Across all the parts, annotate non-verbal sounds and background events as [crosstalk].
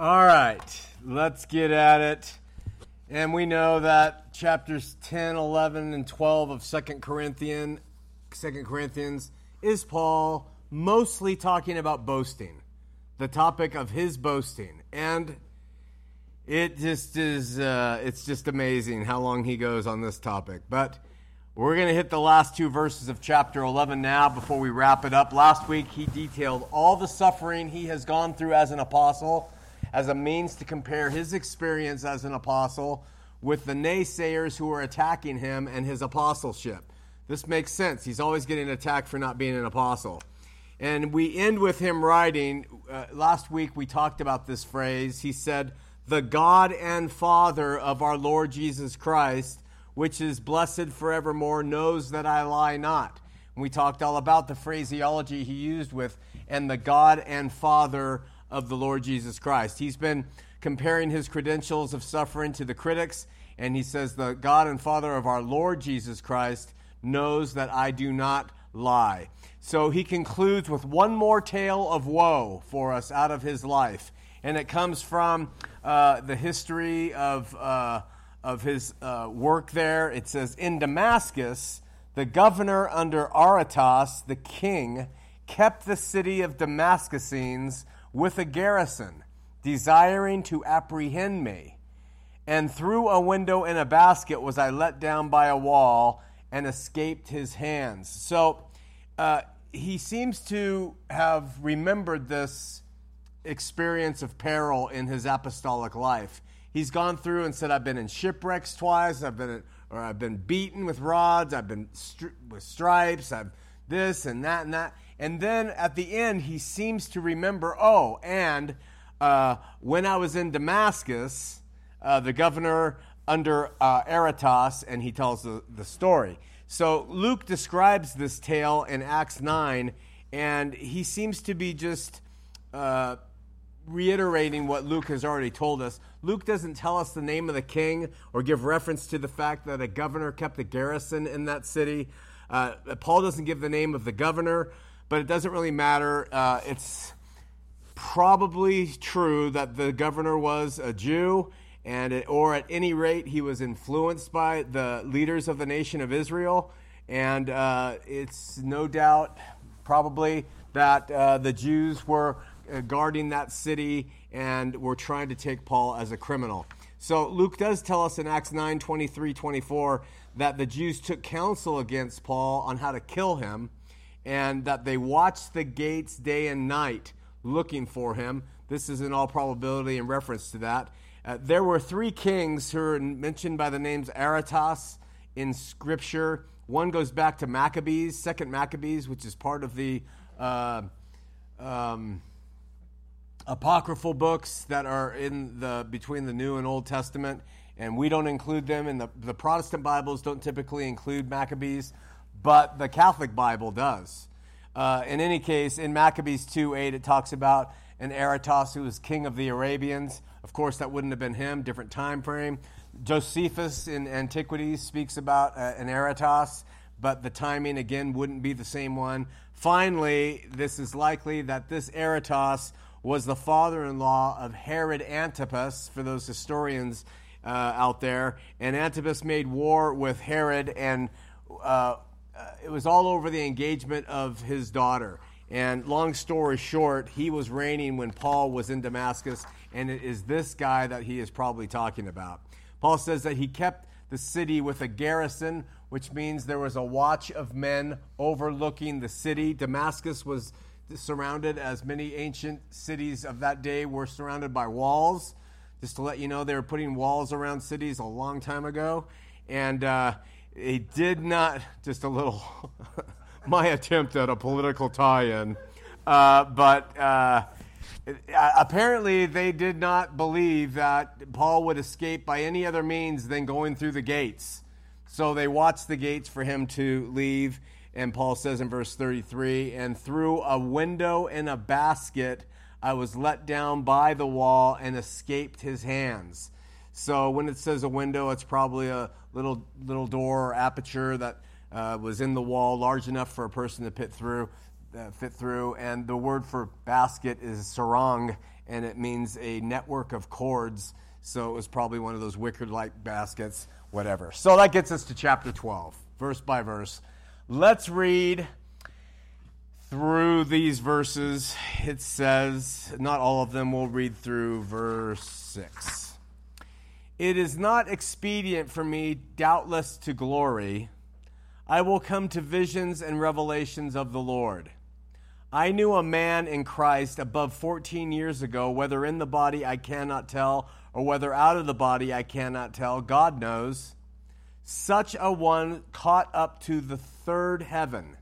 All right, let's get at it. And we know that chapters 10, 11, and 12 of 2 Corinthians, 2 Corinthians is Paul mostly talking about boasting, the topic of his boasting. And it just is, uh, it's just amazing how long he goes on this topic. But we're going to hit the last two verses of chapter 11 now before we wrap it up. Last week, he detailed all the suffering he has gone through as an apostle, as a means to compare his experience as an apostle with the naysayers who are attacking him and his apostleship. This makes sense. He's always getting attacked for not being an apostle. And we end with him writing. Uh, last week, we talked about this phrase. He said, The God and Father of our Lord Jesus Christ which is blessed forevermore, knows that I lie not. And we talked all about the phraseology he used with, and the God and Father of the Lord Jesus Christ. He's been comparing his credentials of suffering to the critics, and he says, The God and Father of our Lord Jesus Christ knows that I do not lie. So he concludes with one more tale of woe for us out of his life. And it comes from uh, the history of. Uh, of his uh, work there. It says, In Damascus, the governor under Aretas, the king, kept the city of Damascenes with a garrison, desiring to apprehend me. And through a window in a basket was I let down by a wall and escaped his hands. So uh, he seems to have remembered this experience of peril in his apostolic life he's gone through and said, I've been in shipwrecks twice, I've been, or I've been beaten with rods, I've been stri- with stripes, I've this and that and that. And then at the end, he seems to remember, oh, and uh, when I was in Damascus, uh, the governor under uh, Aretas, and he tells the, the story. So Luke describes this tale in Acts 9, and he seems to be just uh, reiterating what Luke has already told us. Luke doesn't tell us the name of the king or give reference to the fact that a governor kept a garrison in that city. Uh, Paul doesn't give the name of the governor, but it doesn't really matter. Uh, it's probably true that the governor was a Jew, and it, or at any rate, he was influenced by the leaders of the nation of Israel. And uh, it's no doubt, probably, that uh, the Jews were uh, guarding that city and were trying to take Paul as a criminal. So Luke does tell us in Acts 9 23 24 that the Jews took counsel against Paul on how to kill him and that they watched the gates day and night looking for him. This is in all probability in reference to that. Uh, there were three kings who are mentioned by the names Aretas in Scripture. One goes back to Maccabees, Second Maccabees, which is part of the uh, um, apocryphal books that are in the between the New and Old Testament, and we don't include them. And the, the Protestant Bibles don't typically include Maccabees, but the Catholic Bible does. Uh, in any case, in Maccabees 2 8, it talks about an Aretas who was king of the Arabians. Of course, that wouldn't have been him, different time frame. Josephus in Antiquities speaks about uh, an Aretas, but the timing again wouldn't be the same one. Finally, this is likely that this Aretas was the father in law of Herod Antipas, for those historians uh, out there. And Antipas made war with Herod, and uh, uh, it was all over the engagement of his daughter. And long story short, he was reigning when Paul was in Damascus, and it is this guy that he is probably talking about. Paul says that he kept the city with a garrison, which means there was a watch of men overlooking the city. Damascus was surrounded, as many ancient cities of that day were surrounded by walls. Just to let you know, they were putting walls around cities a long time ago. And uh, it did not, just a little, [laughs] my attempt at a political tie in. Uh, but uh, apparently, they did not believe that Paul would escape by any other means than going through the gates. So they watched the gates for him to leave. And Paul says in verse 33 and through a window in a basket, I was let down by the wall and escaped his hands. So when it says a window, it's probably a little, little door or aperture that uh, was in the wall, large enough for a person to fit through. Uh, fit through, and the word for basket is sarang, and it means a network of cords. So it was probably one of those wicker like baskets, whatever. So that gets us to chapter 12, verse by verse. Let's read through these verses. It says, not all of them, we'll read through verse 6. It is not expedient for me, doubtless, to glory. I will come to visions and revelations of the Lord. I knew a man in Christ above 14 years ago, whether in the body I cannot tell, or whether out of the body I cannot tell. God knows. Such a one caught up to the third heaven.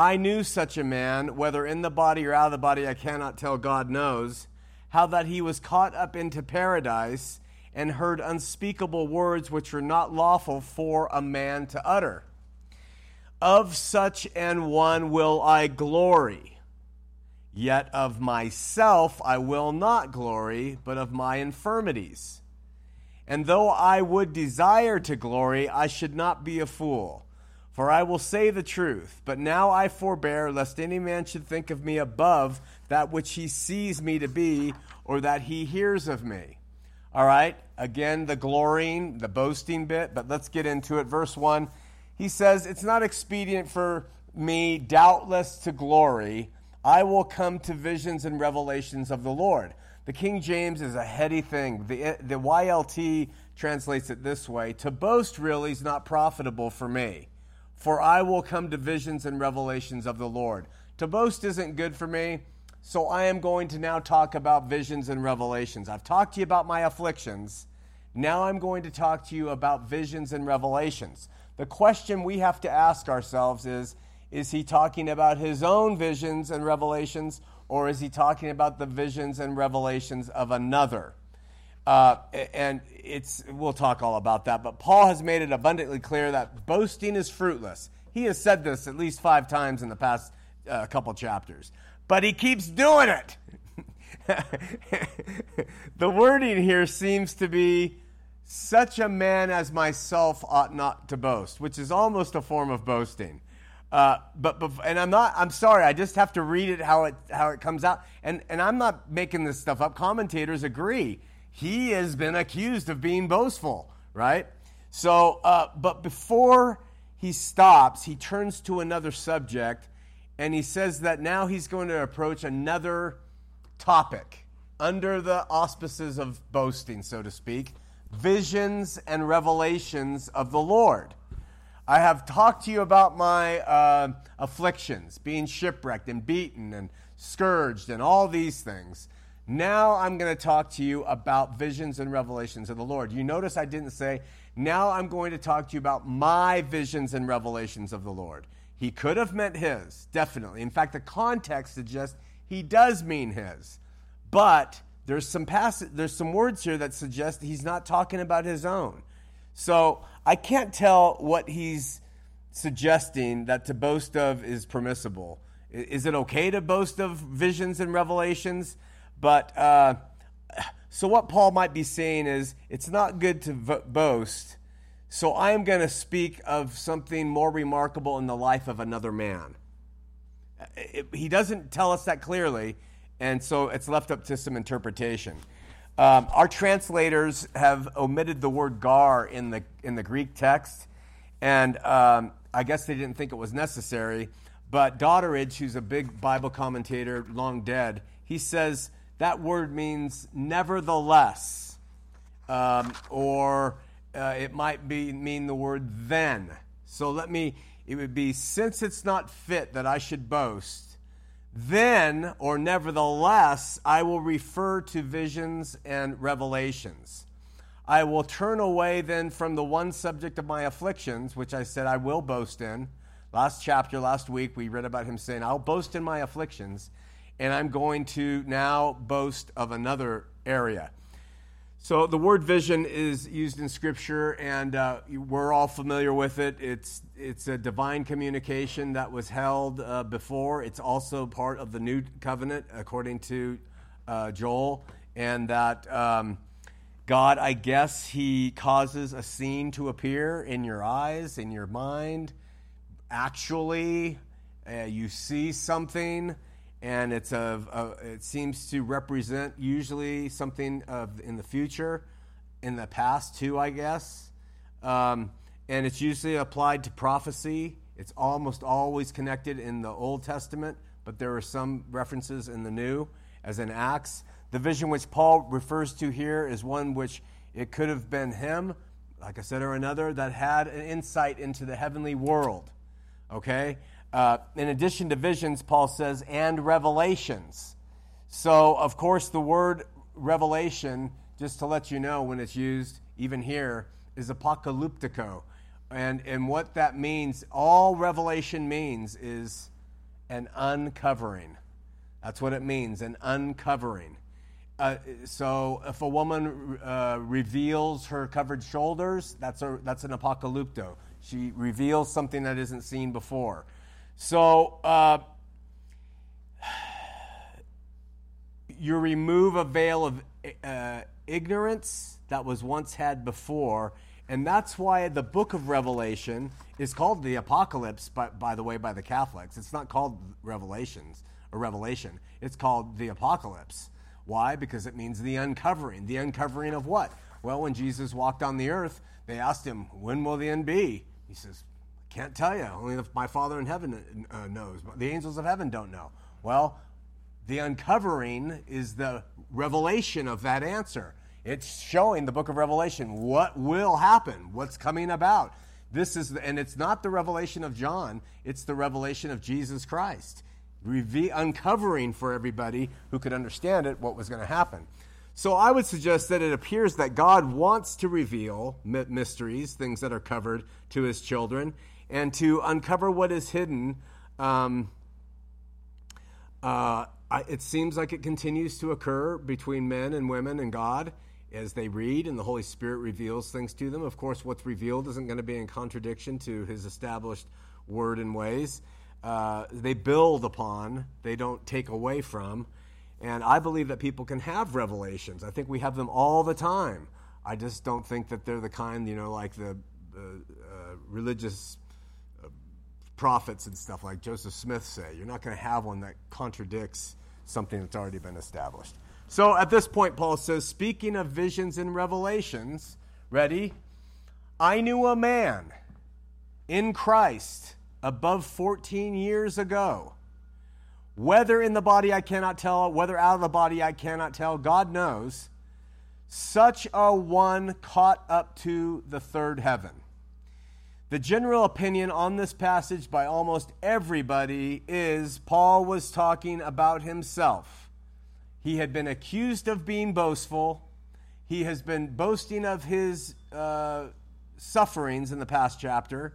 I knew such a man, whether in the body or out of the body I cannot tell, God knows, how that he was caught up into paradise and heard unspeakable words which were not lawful for a man to utter. Of such an one will I glory. Yet of myself I will not glory, but of my infirmities. And though I would desire to glory, I should not be a fool. For I will say the truth, but now I forbear, lest any man should think of me above that which he sees me to be, or that he hears of me. All right, again, the glorying, the boasting bit, but let's get into it. Verse 1 he says, It's not expedient for me, doubtless, to glory. I will come to visions and revelations of the Lord. The King James is a heady thing. The, the YLT translates it this way To boast really is not profitable for me, for I will come to visions and revelations of the Lord. To boast isn't good for me, so I am going to now talk about visions and revelations. I've talked to you about my afflictions. Now I'm going to talk to you about visions and revelations. The question we have to ask ourselves is is he talking about his own visions and revelations, or is he talking about the visions and revelations of another? Uh, and it's we'll talk all about that. But Paul has made it abundantly clear that boasting is fruitless. He has said this at least five times in the past uh, couple chapters, but he keeps doing it. [laughs] the wording here seems to be such a man as myself ought not to boast, which is almost a form of boasting. Uh, but, but and I'm not. I'm sorry. I just have to read it how it how it comes out. And and I'm not making this stuff up. Commentators agree. He has been accused of being boastful, right? So, uh, but before he stops, he turns to another subject, and he says that now he's going to approach another topic under the auspices of boasting, so to speak visions and revelations of the Lord. I have talked to you about my uh, afflictions, being shipwrecked and beaten and scourged and all these things. Now I'm going to talk to you about visions and revelations of the Lord. You notice I didn't say, now I'm going to talk to you about my visions and revelations of the Lord. He could have meant his, definitely. In fact, the context suggests he does mean his. But there's some pass- there's some words here that suggest he's not talking about his own. So I can't tell what he's suggesting that to boast of is permissible. Is it okay to boast of visions and revelations? But uh, so what Paul might be saying is it's not good to vo- boast. So I am going to speak of something more remarkable in the life of another man. It, he doesn't tell us that clearly and so it's left up to some interpretation. Um, our translators have omitted the word gar in the, in the Greek text, and um, I guess they didn't think it was necessary. But Doddridge, who's a big Bible commentator, long dead, he says that word means nevertheless, um, or uh, it might be, mean the word then. So let me, it would be since it's not fit that I should boast, then, or nevertheless, I will refer to visions and revelations. I will turn away then from the one subject of my afflictions, which I said I will boast in. Last chapter, last week, we read about him saying, I'll boast in my afflictions, and I'm going to now boast of another area. So the word vision is used in Scripture, and uh, we're all familiar with it. It's it's a divine communication that was held uh, before. It's also part of the new covenant, according to uh, Joel, and that um, God, I guess, He causes a scene to appear in your eyes, in your mind. Actually, uh, you see something, and it's a, a, it seems to represent usually something of in the future, in the past too, I guess. Um, and it's usually applied to prophecy. It's almost always connected in the Old Testament, but there are some references in the New, as in Acts. The vision which Paul refers to here is one which it could have been him, like I said, or another that had an insight into the heavenly world. Okay? Uh, in addition to visions, Paul says, and revelations. So, of course, the word revelation, just to let you know when it's used, even here, is apocalyptico. And, and what that means, all revelation means is an uncovering. That's what it means, an uncovering. Uh, so if a woman uh, reveals her covered shoulders, that's, a, that's an apocalypto. She reveals something that isn't seen before. So uh, [sighs] you remove a veil of uh, ignorance that was once had before, and that's why the book of Revelation is called the Apocalypse, by, by the way, by the Catholics. It's not called Revelations or Revelation, it's called the Apocalypse. Why? Because it means the uncovering. The uncovering of what? Well, when Jesus walked on the earth, they asked him, When will the end be? He says, can't tell you. Only my Father in heaven uh, knows. The angels of heaven don't know. Well, the uncovering is the revelation of that answer. It's showing the book of Revelation what will happen, what's coming about. This is, the, and it's not the revelation of John, it's the revelation of Jesus Christ, reve- uncovering for everybody who could understand it what was going to happen. So I would suggest that it appears that God wants to reveal mysteries, things that are covered to his children, and to uncover what is hidden. Um, uh, I, it seems like it continues to occur between men and women and God as they read, and the Holy Spirit reveals things to them. Of course, what's revealed isn't going to be in contradiction to His established word and ways. Uh, they build upon, they don't take away from. And I believe that people can have revelations. I think we have them all the time. I just don't think that they're the kind, you know, like the uh, religious prophets and stuff like Joseph Smith say. You're not going to have one that contradicts something that's already been established. So at this point, Paul says, speaking of visions and revelations, ready? I knew a man in Christ above 14 years ago. Whether in the body I cannot tell, whether out of the body I cannot tell, God knows. Such a one caught up to the third heaven. The general opinion on this passage by almost everybody is Paul was talking about himself. He had been accused of being boastful. He has been boasting of his uh, sufferings in the past chapter.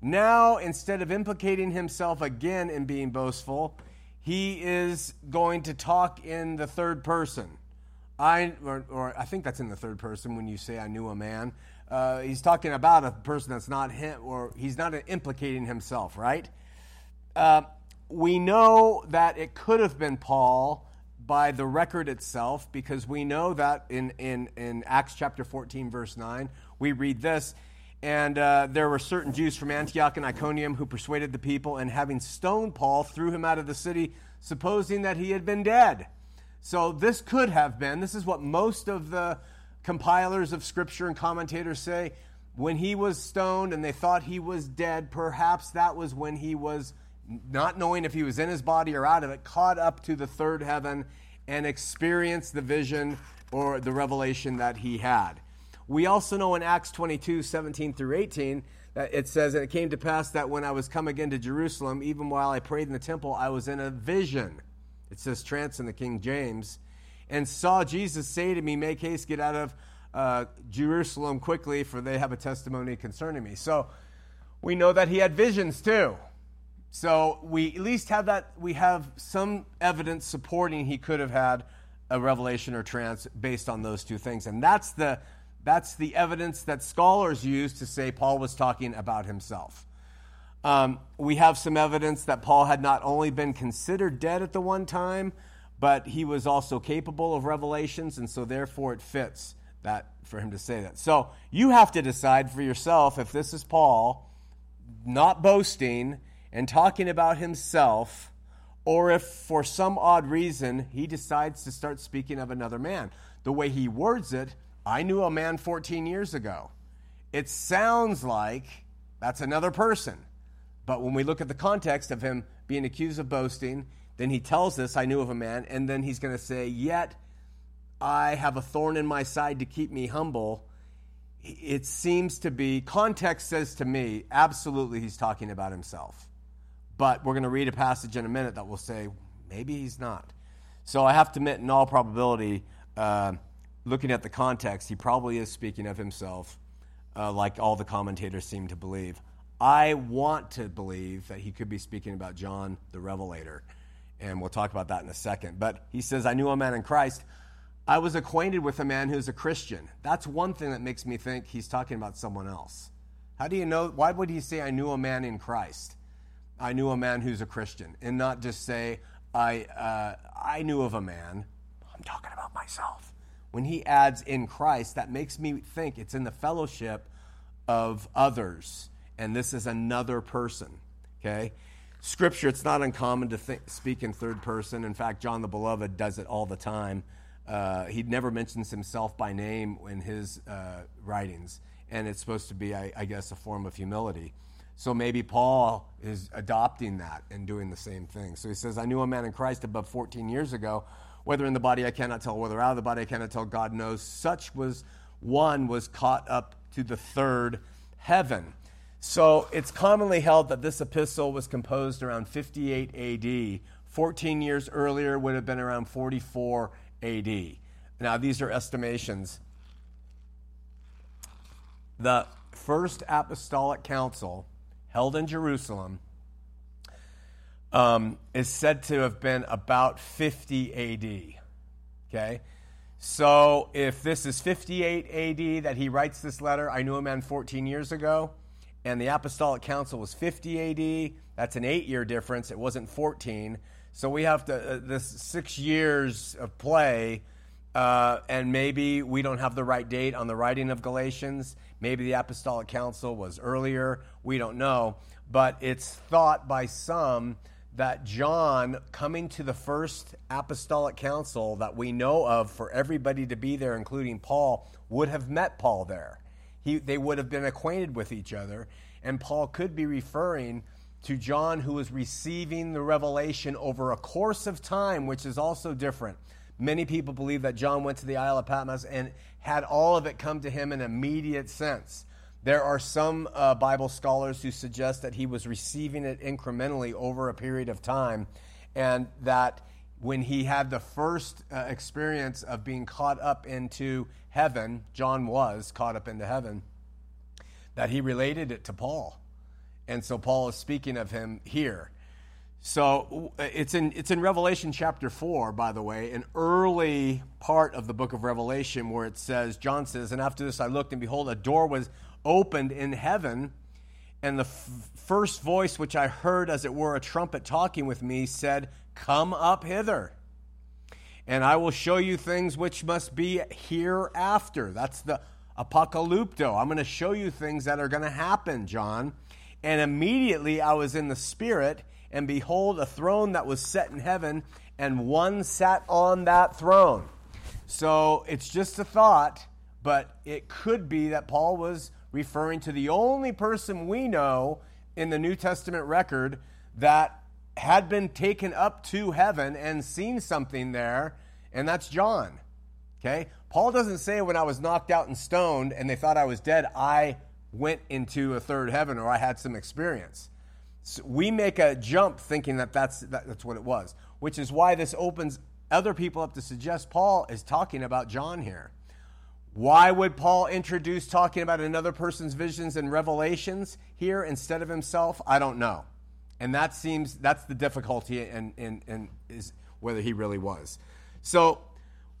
Now, instead of implicating himself again in being boastful, he is going to talk in the third person. I, or, or I think that's in the third person when you say, I knew a man uh, he's talking about a person that's not him, or he's not implicating himself, right? Uh, we know that it could have been Paul by the record itself, because we know that in, in, in Acts chapter 14, verse 9, we read this. And uh, there were certain Jews from Antioch and Iconium who persuaded the people, and having stoned Paul, threw him out of the city, supposing that he had been dead. So this could have been, this is what most of the compilers of scripture and commentators say when he was stoned and they thought he was dead, perhaps that was when he was not knowing if he was in his body or out of it, caught up to the third heaven and experienced the vision or the revelation that he had. We also know in Acts 22 17 through 18 that it says, And it came to pass that when I was come again to Jerusalem, even while I prayed in the temple, I was in a vision. It says trance in the King James and saw Jesus say to me, Make haste, get out of uh, Jerusalem quickly, for they have a testimony concerning me. So we know that he had visions too. So we at least have that, we have some evidence supporting he could have had a revelation or trance based on those two things. And that's the, that's the evidence that scholars use to say Paul was talking about himself. Um, we have some evidence that Paul had not only been considered dead at the one time, but he was also capable of revelations, and so therefore it fits that for him to say that. So you have to decide for yourself if this is Paul not boasting and talking about himself, or if for some odd reason he decides to start speaking of another man. The way he words it, I knew a man 14 years ago. It sounds like that's another person. But when we look at the context of him being accused of boasting, then he tells us, I knew of a man, and then he's going to say, Yet I have a thorn in my side to keep me humble. It seems to be, context says to me, absolutely he's talking about himself. But we're going to read a passage in a minute that will say, maybe he's not. So I have to admit, in all probability, uh, looking at the context, he probably is speaking of himself, uh, like all the commentators seem to believe. I want to believe that he could be speaking about John the Revelator, and we'll talk about that in a second. But he says, I knew a man in Christ. I was acquainted with a man who's a Christian. That's one thing that makes me think he's talking about someone else. How do you know? Why would he say, I knew a man in Christ? I knew a man who's a Christian, and not just say, I, uh, I knew of a man. I'm talking about myself. When he adds in Christ, that makes me think it's in the fellowship of others, and this is another person. Okay? Scripture, it's not uncommon to think, speak in third person. In fact, John the Beloved does it all the time. Uh, he never mentions himself by name in his uh, writings, and it's supposed to be, I, I guess, a form of humility. So maybe Paul is adopting that and doing the same thing. So he says, I knew a man in Christ above 14 years ago, whether in the body I cannot tell, whether out of the body I cannot tell, God knows. Such was one was caught up to the third heaven. So it's commonly held that this epistle was composed around 58 AD. 14 years earlier would have been around 44 AD. Now, these are estimations. The First Apostolic Council held in Jerusalem, um, is said to have been about 50 AD. Okay? So if this is 58 AD that he writes this letter, I knew a man 14 years ago, and the Apostolic Council was 50 AD, that's an eight year difference. It wasn't 14. So we have to, uh, this six years of play, uh, and maybe we don't have the right date on the writing of Galatians. Maybe the Apostolic Council was earlier. We don't know. But it's thought by some that John, coming to the first Apostolic Council that we know of for everybody to be there, including Paul, would have met Paul there. He, they would have been acquainted with each other. And Paul could be referring to John, who was receiving the revelation over a course of time, which is also different. Many people believe that John went to the Isle of Patmos and had all of it come to him in immediate sense. There are some uh, Bible scholars who suggest that he was receiving it incrementally over a period of time, and that when he had the first uh, experience of being caught up into heaven, John was caught up into heaven, that he related it to Paul. And so Paul is speaking of him here. So it's in, it's in Revelation chapter 4, by the way, an early part of the book of Revelation where it says, John says, And after this I looked, and behold, a door was opened in heaven, and the f- first voice which I heard, as it were a trumpet talking with me, said, Come up hither, and I will show you things which must be hereafter. That's the apocalypto. I'm going to show you things that are going to happen, John. And immediately I was in the Spirit and behold, a throne that was set in heaven, and one sat on that throne. So it's just a thought, but it could be that Paul was referring to the only person we know in the New Testament record that had been taken up to heaven and seen something there, and that's John. Okay? Paul doesn't say when I was knocked out and stoned and they thought I was dead, I went into a third heaven or I had some experience. So we make a jump thinking that that's, that, that's what it was, which is why this opens other people up to suggest Paul is talking about John here. Why would Paul introduce talking about another person's visions and revelations here instead of himself? I don't know. And that seems, that's the difficulty in, in, in is whether he really was. So,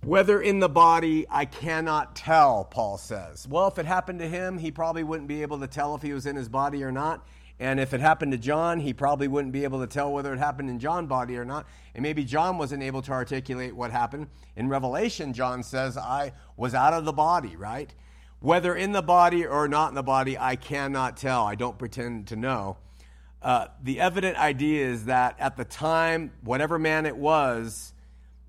whether in the body, I cannot tell, Paul says. Well, if it happened to him, he probably wouldn't be able to tell if he was in his body or not. And if it happened to John, he probably wouldn't be able to tell whether it happened in John's body or not. And maybe John wasn't able to articulate what happened. In Revelation, John says, I was out of the body, right? Whether in the body or not in the body, I cannot tell. I don't pretend to know. Uh, the evident idea is that at the time, whatever man it was,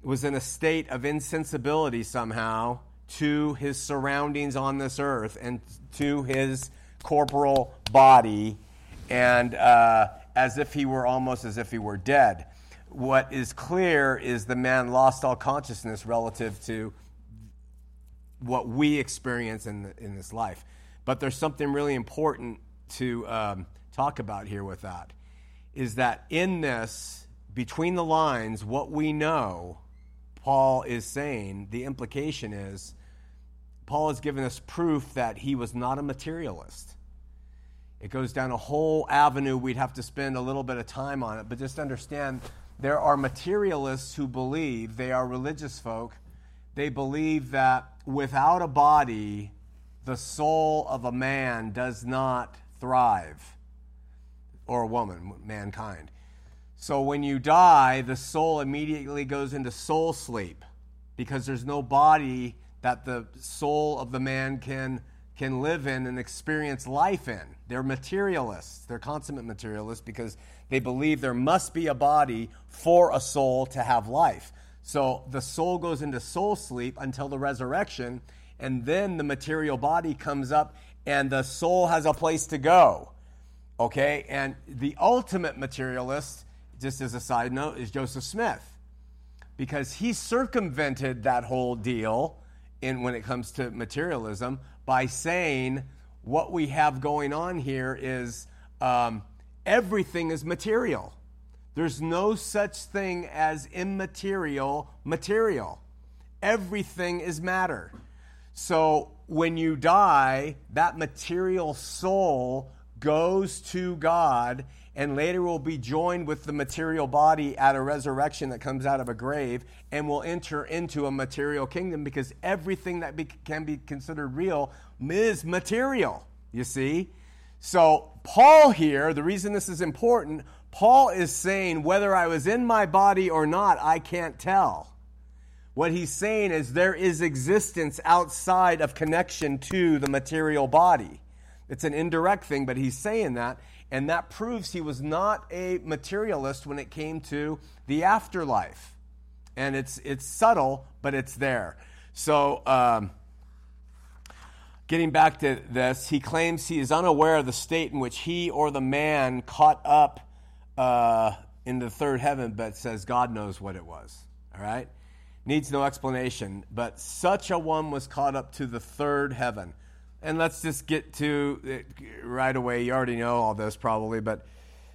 was in a state of insensibility somehow to his surroundings on this earth and to his corporal body, and uh, as if he were almost as if he were dead. What is clear is the man lost all consciousness relative to what we experience in, the, in this life. But there's something really important to um, talk about here with that is that in this, between the lines, what we know, Paul is saying, the implication is, Paul has given us proof that he was not a materialist. It goes down a whole avenue. We'd have to spend a little bit of time on it, but just understand there are materialists who believe, they are religious folk, they believe that without a body, the soul of a man does not thrive or a woman, mankind. So when you die, the soul immediately goes into soul sleep because there's no body that the soul of the man can can live in and experience life in. They're materialists. They're consummate materialists because they believe there must be a body for a soul to have life. So the soul goes into soul sleep until the resurrection, and then the material body comes up and the soul has a place to go. Okay, and the ultimate materialist, just as a side note, is Joseph Smith, because he circumvented that whole deal in when it comes to materialism by saying what we have going on here is um, everything is material. There's no such thing as immaterial material. Everything is matter. So when you die, that material soul goes to God and later will be joined with the material body at a resurrection that comes out of a grave and will enter into a material kingdom because everything that be, can be considered real is material, you see? So, Paul here, the reason this is important, Paul is saying whether I was in my body or not, I can't tell. What he's saying is there is existence outside of connection to the material body. It's an indirect thing, but he's saying that. And that proves he was not a materialist when it came to the afterlife. And it's, it's subtle, but it's there. So, um, getting back to this, he claims he is unaware of the state in which he or the man caught up uh, in the third heaven, but says God knows what it was. All right? Needs no explanation. But such a one was caught up to the third heaven and let's just get to it right away. You already know all this probably, but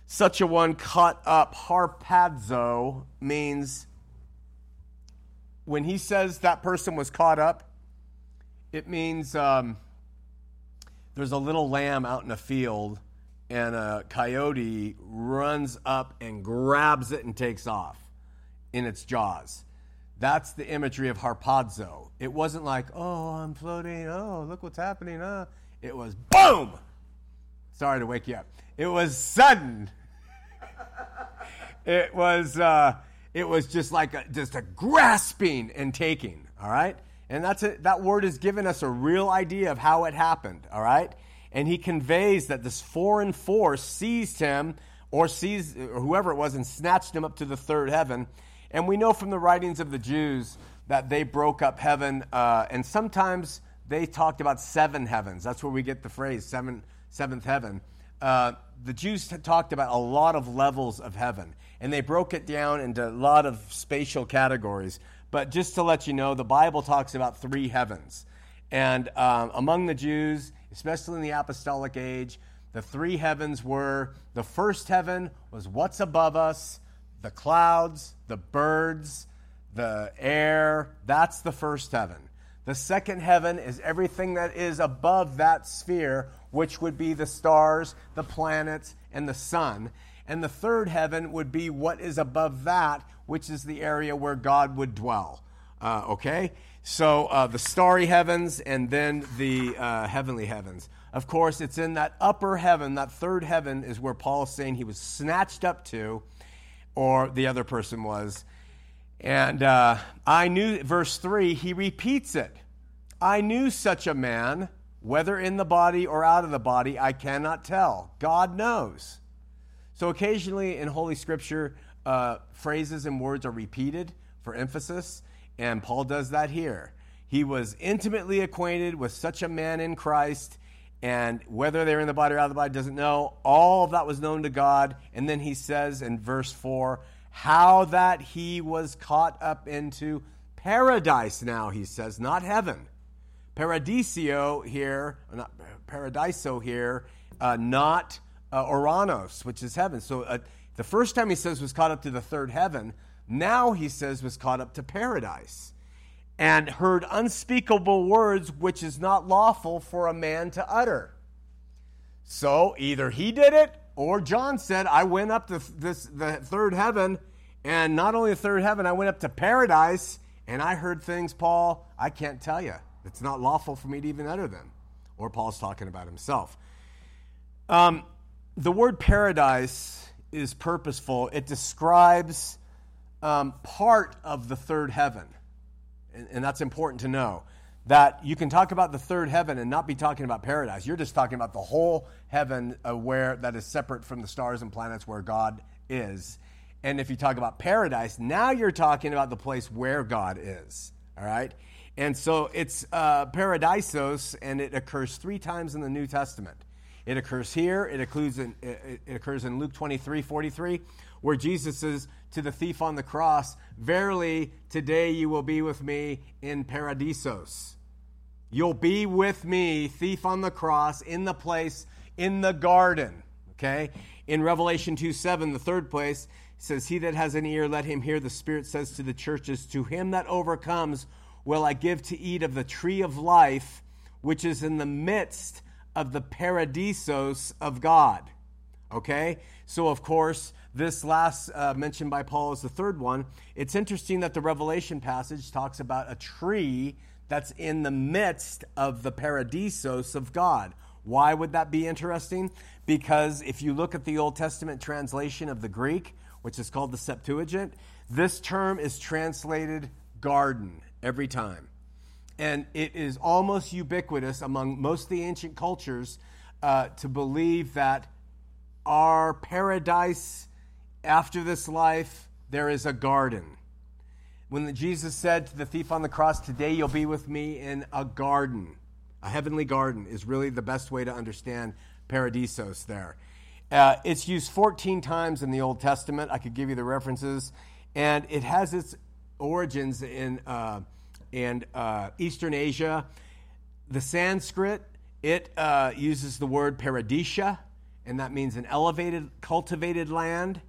such a one caught up, harpazo, means when he says that person was caught up, it means um, there's a little lamb out in a field and a coyote runs up and grabs it and takes off in its jaws. That's the imagery of harpazo. It wasn't like, oh, I'm floating. Oh, look what's happening. Uh. It was boom. Sorry to wake you up. It was sudden. [laughs] it was. Uh, it was just like a, just a grasping and taking. All right, and that's it. That word has given us a real idea of how it happened. All right, and he conveys that this foreign force seized him or seized or whoever it was and snatched him up to the third heaven and we know from the writings of the Jews that they broke up heaven, uh, and sometimes they talked about seven heavens. That's where we get the phrase seven, seventh heaven. Uh, the Jews talked about a lot of levels of heaven, and they broke it down into a lot of spatial categories. But just to let you know, the Bible talks about three heavens. And um, among the Jews, especially in the apostolic age, the three heavens were the first heaven was what's above us, the clouds, the birds, the air. That's the first heaven. The second heaven is everything that is above that sphere, which would be the stars, the planets, and the sun. And the third heaven would be what is above that, which is the area where God would dwell. Uh, okay? So uh, the starry heavens and then the uh, heavenly heavens. Of course, it's in that upper heaven, that third heaven, is where Paul is saying he was snatched up to or the other person was. And uh, I knew, verse 3, he repeats it. I knew such a man, whether in the body or out of the body, I cannot tell. God knows. So occasionally in Holy Scripture, uh, phrases and words are repeated for emphasis, and Paul does that here. He was intimately acquainted with such a man in Christ, and whether they're in the body or out of the body doesn't know. All of that was known to God. And then he says in verse 4 how that he was caught up into paradise now, he says, not heaven. Paradiso here, not paradiso here, uh, not uh, Ouranos, which is heaven. So uh, the first time he says was caught up to the third heaven. Now he says was caught up to paradise and heard unspeakable words which is not lawful for a man to utter. So either he did it or John said, I went up to this, the third heaven, and not only the third heaven, I went up to paradise, and I heard things, Paul, I can't tell you. It's not lawful for me to even utter them. Or Paul's talking about himself. Um, the word paradise is purposeful, it describes um, part of the third heaven. And, and that's important to know that you can talk about the third heaven and not be talking about paradise. You're just talking about the whole heaven uh, where that is separate from the stars and planets where God is. And if you talk about paradise, now you're talking about the place where God is. All right? And so it's uh, paradisos, and it occurs three times in the New Testament. It occurs here, it occurs in, it occurs in Luke 23 43, where Jesus says to the thief on the cross, Verily, today you will be with me in paradisos. You'll be with me, thief on the cross, in the place, in the garden. Okay? In Revelation 2 7, the third place, says, He that has an ear, let him hear. The Spirit says to the churches, To him that overcomes, will I give to eat of the tree of life, which is in the midst of the paradisos of God. Okay? So, of course, this last uh, mentioned by Paul is the third one. It's interesting that the Revelation passage talks about a tree that's in the midst of the paradisos of God. Why would that be interesting? Because if you look at the Old Testament translation of the Greek, which is called the Septuagint, this term is translated garden every time. And it is almost ubiquitous among most of the ancient cultures uh, to believe that our paradise after this life, there is a garden. When Jesus said to the thief on the cross, Today you'll be with me in a garden, a heavenly garden is really the best way to understand paradisos there. Uh, it's used 14 times in the Old Testament. I could give you the references. And it has its origins in, uh, in uh, Eastern Asia. The Sanskrit, it uh, uses the word paradisha, and that means an elevated, cultivated land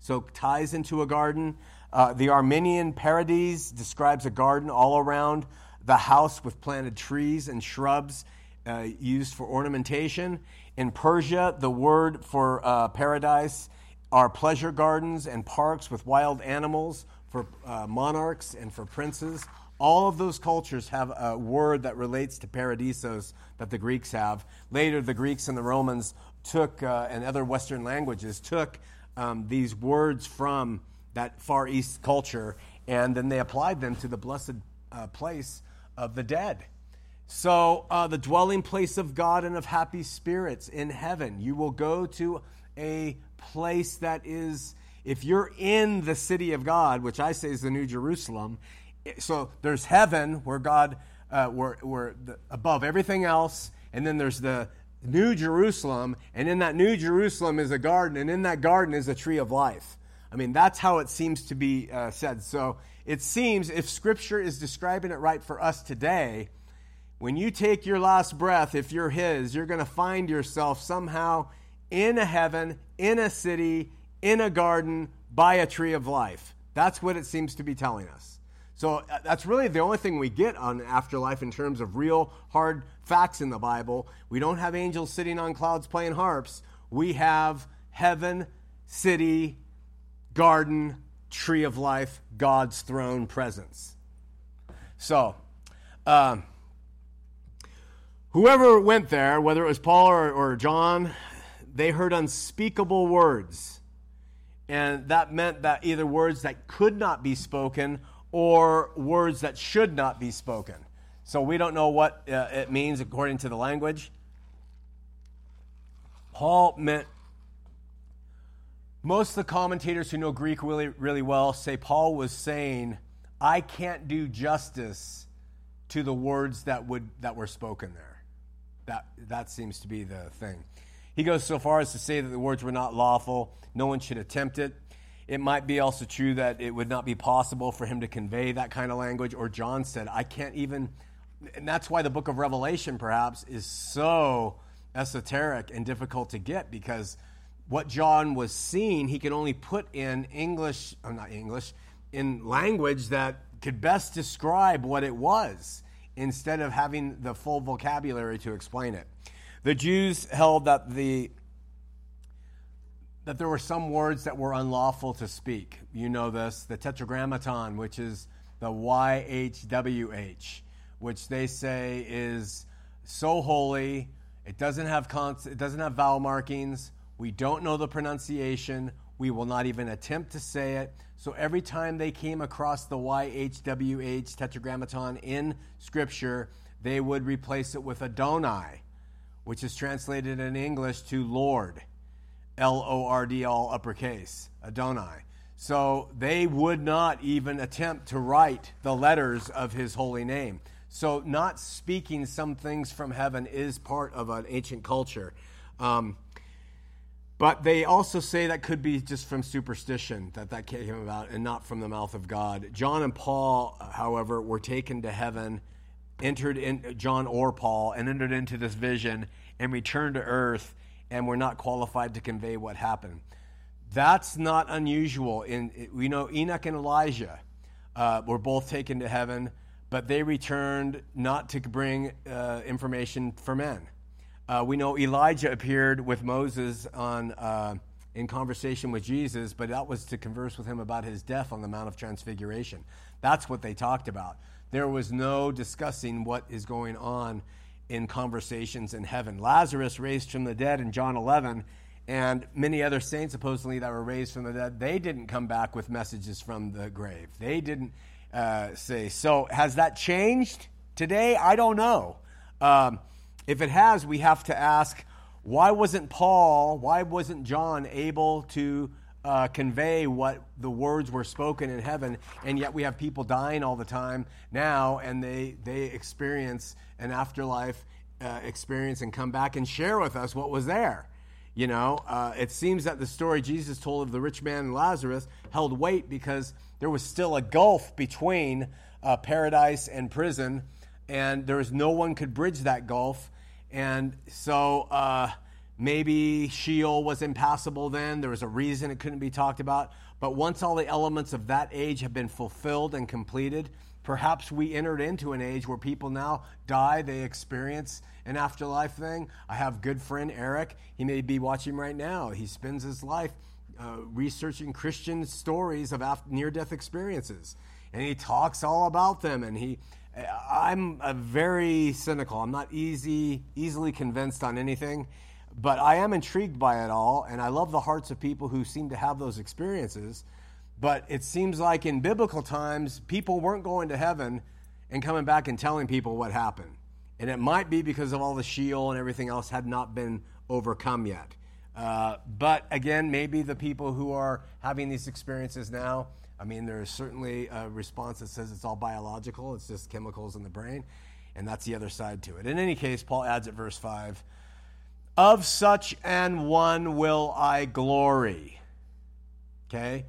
so ties into a garden. Uh, the Armenian Paradise describes a garden all around the house with planted trees and shrubs uh, used for ornamentation. In Persia, the word for uh, paradise are pleasure gardens and parks with wild animals for uh, monarchs and for princes. All of those cultures have a word that relates to paradisos that the Greeks have. Later, the Greeks and the Romans took, uh, and other Western languages took um, these words from that Far East culture, and then they applied them to the blessed uh, place of the dead. So, uh, the dwelling place of God and of happy spirits in heaven. You will go to a place that is, if you're in the city of God, which I say is the New Jerusalem, so there's heaven where God, uh, where, where the, above everything else, and then there's the New Jerusalem, and in that New Jerusalem is a garden, and in that garden is a tree of life. I mean, that's how it seems to be uh, said. So it seems if Scripture is describing it right for us today, when you take your last breath, if you're His, you're going to find yourself somehow in a heaven, in a city, in a garden, by a tree of life. That's what it seems to be telling us. So uh, that's really the only thing we get on afterlife in terms of real hard facts in the Bible. We don't have angels sitting on clouds playing harps. We have heaven, city, garden, tree of life, God's throne presence. So, um, whoever went there, whether it was Paul or, or John, they heard unspeakable words. And that meant that either words that could not be spoken or words that should not be spoken. So we don't know what uh, it means according to the language. Paul meant Most of the commentators who know Greek really, really well say Paul was saying, I can't do justice to the words that, would, that were spoken there. That, that seems to be the thing. He goes so far as to say that the words were not lawful, no one should attempt it. It might be also true that it would not be possible for him to convey that kind of language. Or John said, I can't even. And that's why the book of Revelation, perhaps, is so esoteric and difficult to get because what John was seeing, he could only put in English, or oh, not English, in language that could best describe what it was instead of having the full vocabulary to explain it. The Jews held that the that there were some words that were unlawful to speak. You know this, the tetragrammaton, which is the YHWH, which they say is so holy, it doesn't have cons- it doesn't have vowel markings. We don't know the pronunciation. We will not even attempt to say it. So every time they came across the YHWH tetragrammaton in Scripture, they would replace it with Adonai, which is translated in English to Lord. L O R D, all uppercase, Adonai. So they would not even attempt to write the letters of his holy name. So, not speaking some things from heaven is part of an ancient culture. Um, but they also say that could be just from superstition that that came about and not from the mouth of God. John and Paul, however, were taken to heaven, entered in John or Paul, and entered into this vision and returned to earth, and we're not qualified to convey what happened. That's not unusual. In we know Enoch and Elijah uh, were both taken to heaven, but they returned not to bring uh, information for men. Uh, we know Elijah appeared with Moses on, uh, in conversation with Jesus, but that was to converse with him about his death on the Mount of Transfiguration. That's what they talked about. There was no discussing what is going on in conversations in heaven. Lazarus raised from the dead in John 11, and many other saints supposedly that were raised from the dead, they didn't come back with messages from the grave. They didn't uh, say. So has that changed today? I don't know. Um, if it has, we have to ask why wasn't Paul, why wasn't John able to uh, convey what the words were spoken in heaven, and yet we have people dying all the time now, and they, they experience an afterlife uh, experience and come back and share with us what was there. You know, uh, it seems that the story Jesus told of the rich man and Lazarus held weight because there was still a gulf between uh, paradise and prison and there was no one could bridge that gulf. And so uh, maybe Sheol was impassable then. There was a reason it couldn't be talked about. But once all the elements of that age have been fulfilled and completed, perhaps we entered into an age where people now die, they experience an afterlife thing. I have good friend Eric. He may be watching right now. He spends his life uh, researching Christian stories of near death experiences. And he talks all about them and he I'm a very cynical. I'm not easy, easily convinced on anything, but I am intrigued by it all, and I love the hearts of people who seem to have those experiences. But it seems like in biblical times, people weren't going to heaven and coming back and telling people what happened. And it might be because of all the Sheol and everything else had not been overcome yet. Uh, but again, maybe the people who are having these experiences now I mean, there is certainly a response that says it's all biological, it's just chemicals in the brain, and that's the other side to it. In any case, Paul adds at verse 5 Of such an one will I glory. Okay?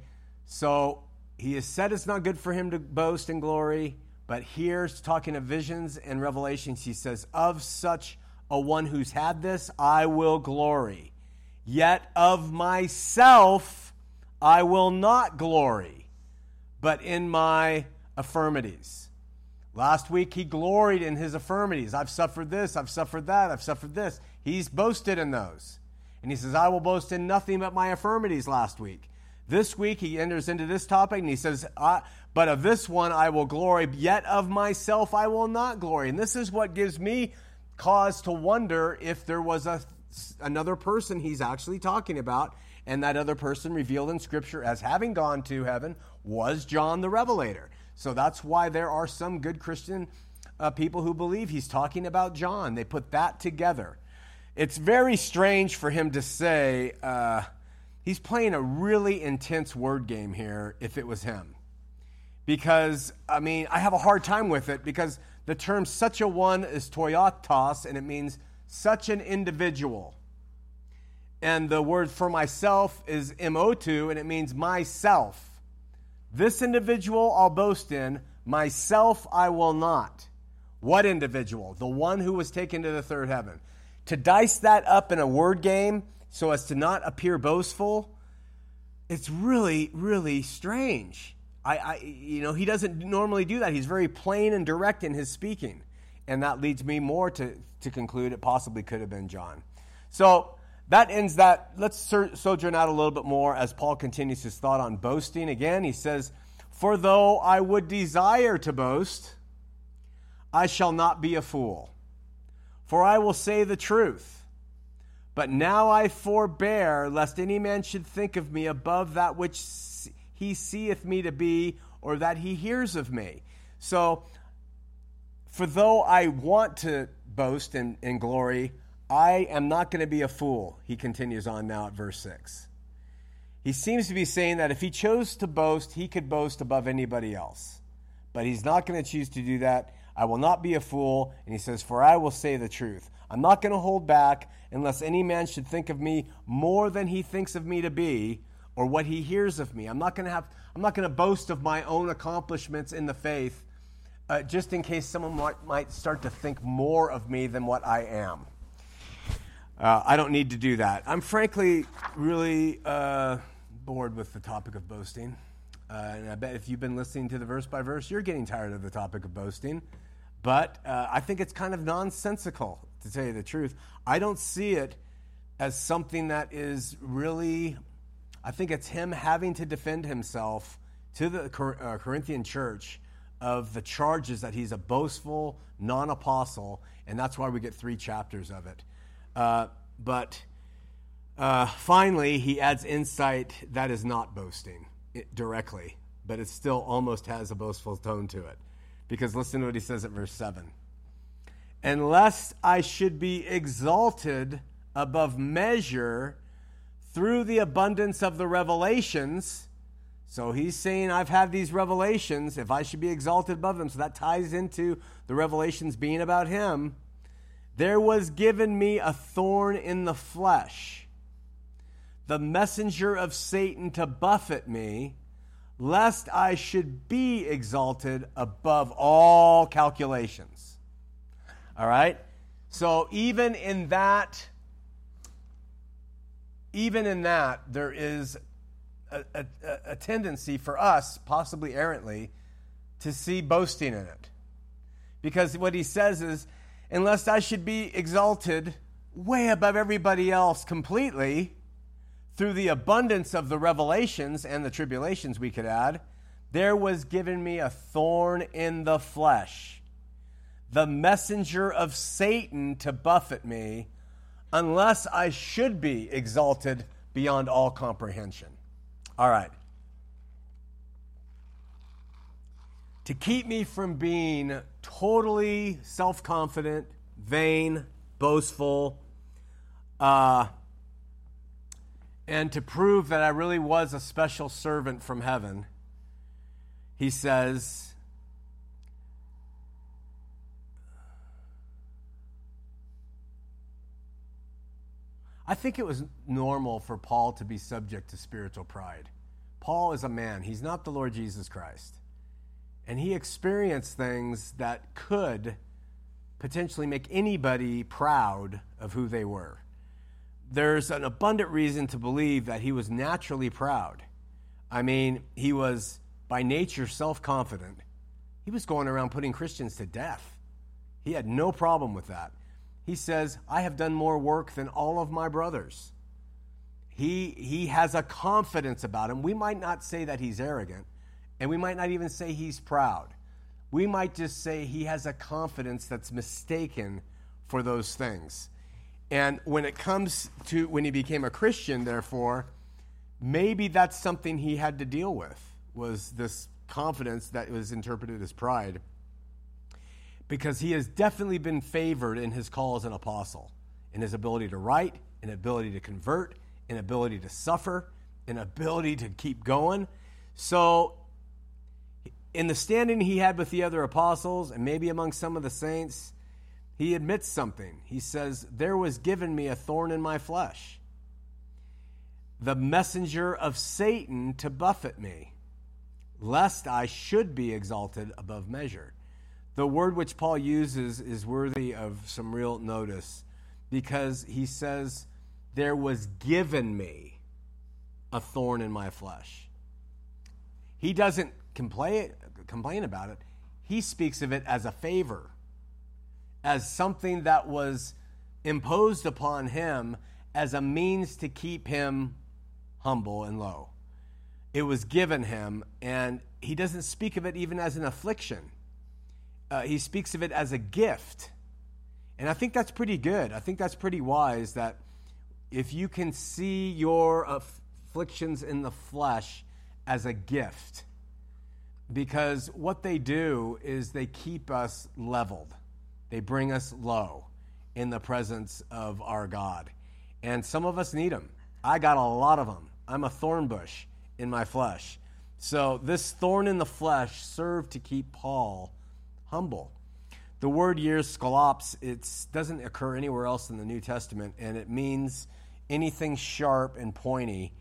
So he has said it's not good for him to boast in glory, but here's talking of visions and revelations. He says, Of such a one who's had this, I will glory. Yet of myself I will not glory but in my affirmities. Last week, he gloried in his affirmities. I've suffered this, I've suffered that, I've suffered this. He's boasted in those. And he says, I will boast in nothing but my affirmities last week. This week, he enters into this topic and he says, But of this one I will glory, yet of myself I will not glory. And this is what gives me cause to wonder if there was a, another person he's actually talking about and that other person revealed in Scripture as having gone to heaven was John the Revelator. So that's why there are some good Christian uh, people who believe he's talking about John. They put that together. It's very strange for him to say, uh, he's playing a really intense word game here if it was him. Because, I mean, I have a hard time with it because the term such a one is toioutos, and it means such an individual. And the word for myself is emautou, and it means myself. This individual I'll boast in, myself I will not. What individual? The one who was taken to the third heaven. To dice that up in a word game so as to not appear boastful, it's really, really strange. I, I, you know, he doesn't normally do that. He's very plain and direct in his speaking. And that leads me more to, to conclude it possibly could have been John. So that ends that. Let's sojourn out a little bit more as Paul continues his thought on boasting. Again, he says, For though I would desire to boast, I shall not be a fool, for I will say the truth. But now I forbear, lest any man should think of me above that which he seeth me to be, or that he hears of me. So, for though I want to boast in, in glory, I am not going to be a fool, he continues on now at verse 6. He seems to be saying that if he chose to boast, he could boast above anybody else. But he's not going to choose to do that. I will not be a fool. And he says, For I will say the truth. I'm not going to hold back unless any man should think of me more than he thinks of me to be or what he hears of me. I'm not going to have I'm not going to boast of my own accomplishments in the faith uh, just in case someone might, might, start to think more of me than what I am. Uh, I don't need to do that. I'm frankly really uh, bored with the topic of boasting. Uh, and I bet if you've been listening to the verse by verse, you're getting tired of the topic of boasting. But uh, I think it's kind of nonsensical to tell you the truth. I don't see it as something that is really, I think it's him having to defend himself to the uh, Corinthian church of the charges that he's a boastful non apostle, and that's why we get three chapters of it. Uh, but uh, finally, he adds insight that is not boasting directly, but it still almost has a boastful tone to it. Because listen to what he says at verse 7 unless I should be exalted above measure through the abundance of the revelations. So he's saying, I've had these revelations, if I should be exalted above them. So that ties into the revelations being about him. There was given me a thorn in the flesh, the messenger of Satan to buffet me, lest I should be exalted above all calculations. All right? So even in that, even in that, there is a, a, a tendency for us, possibly errantly, to see boasting in it. Because what he says is, unless I should be exalted way above everybody else completely through the abundance of the revelations and the tribulations we could add, there was given me a thorn in the flesh the messenger of Satan to buffet me, unless I should be exalted beyond all comprehension. All right. To keep me from being totally self confident, vain, boastful, uh, and to prove that I really was a special servant from heaven, he says, I think it was normal for Paul to be subject to spiritual pride. Paul is a man, he's not the Lord Jesus Christ. And he experienced things that could potentially make anybody proud of who they were. There's an abundant reason to believe that he was naturally proud. I mean, he was by nature self confident. He was going around putting Christians to death. He had no problem with that he says, I have done more work than all of my brothers. He, he has a confidence about him. We might not say that he's arrogant, and we might not even say he's proud. We might just say he has a confidence that's mistaken for those things. And when it comes to when he became a Christian, therefore, maybe that's something he had to deal with was this confidence that was interpreted as pride because he has definitely been favored in his call as an apostle, in his ability to write, in ability to convert, in ability to suffer, in ability to keep going. So, in the standing he had with the other apostles and maybe among some of the saints, he admits something. He says, There was given me a thorn in my flesh, the messenger of Satan to buffet me, lest I should be exalted above measure. The word which Paul uses is worthy of some real notice because he says, There was given me a thorn in my flesh. He doesn't complain, complain about it, he speaks of it as a favor, as something that was imposed upon him as a means to keep him humble and low. It was given him, and he doesn't speak of it even as an affliction uh, he speaks of it as a gift. And I think that's pretty good. I think that's pretty wise that if you can see your afflictions in the flesh as a gift, because what they do is they keep us leveled, they bring us low in the presence of our God. And some of us need them. I got a lot of them. I'm a thorn bush in my flesh. So this thorn in the flesh served to keep Paul humble. The word years skolops, it doesn't occur anywhere else in the New Testament, and it means anything sharp and pointy.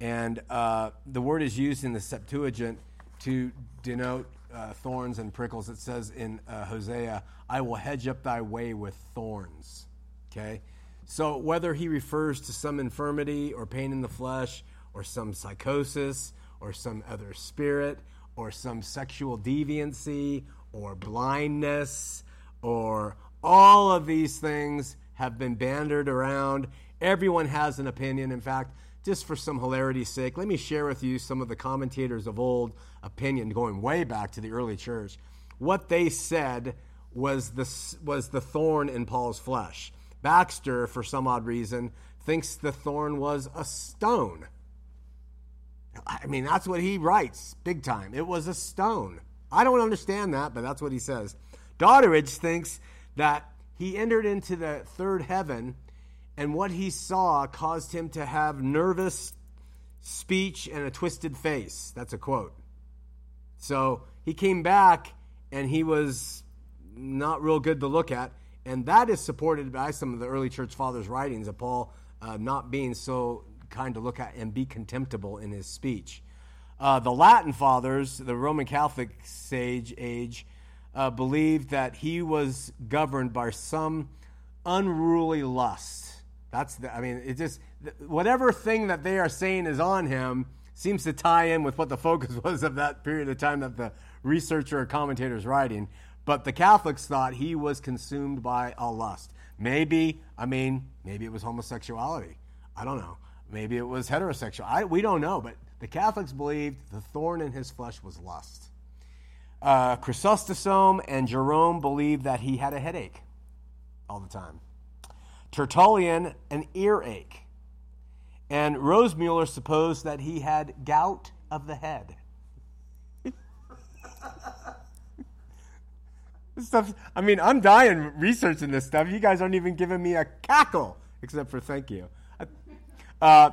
And uh, the word is used in the Septuagint to denote uh, thorns and prickles. It says in uh, Hosea, I will hedge up thy way with thorns. Okay? So whether he refers to some infirmity or pain in the flesh, or some psychosis, or some other spirit, or some sexual deviancy, or blindness or all of these things have been bandered around. Everyone has an opinion. In fact, just for some hilarity's sake, let me share with you some of the commentators of old opinion going way back to the early church. What they said was the, was the thorn in Paul's flesh. Baxter, for some odd reason, thinks the thorn was a stone. I mean, that's what he writes big time. It was a stone. I don't understand that, but that's what he says. Doddridge thinks that he entered into the third heaven, and what he saw caused him to have nervous speech and a twisted face. That's a quote. So he came back, and he was not real good to look at, and that is supported by some of the early church fathers' writings of Paul uh, not being so kind to look at and be contemptible in his speech. Uh, the Latin fathers, the Roman Catholic sage age, uh, believed that he was governed by some unruly lust. That's the, I mean, it just, whatever thing that they are saying is on him seems to tie in with what the focus [laughs] was of that period of time that the researcher or commentator is writing. But the Catholics thought he was consumed by a lust. Maybe, I mean, maybe it was homosexuality. I don't know. Maybe it was heterosexual. I, we don't know, but the Catholics believed the thorn in his flesh was lust. Uh, Chrysostom and Jerome believed that he had a headache all the time. Tertullian, an earache. And Rosenmuller supposed that he had gout of the head. [laughs] this stuff, I mean, I'm dying researching this stuff. You guys aren't even giving me a cackle, except for thank you. Uh,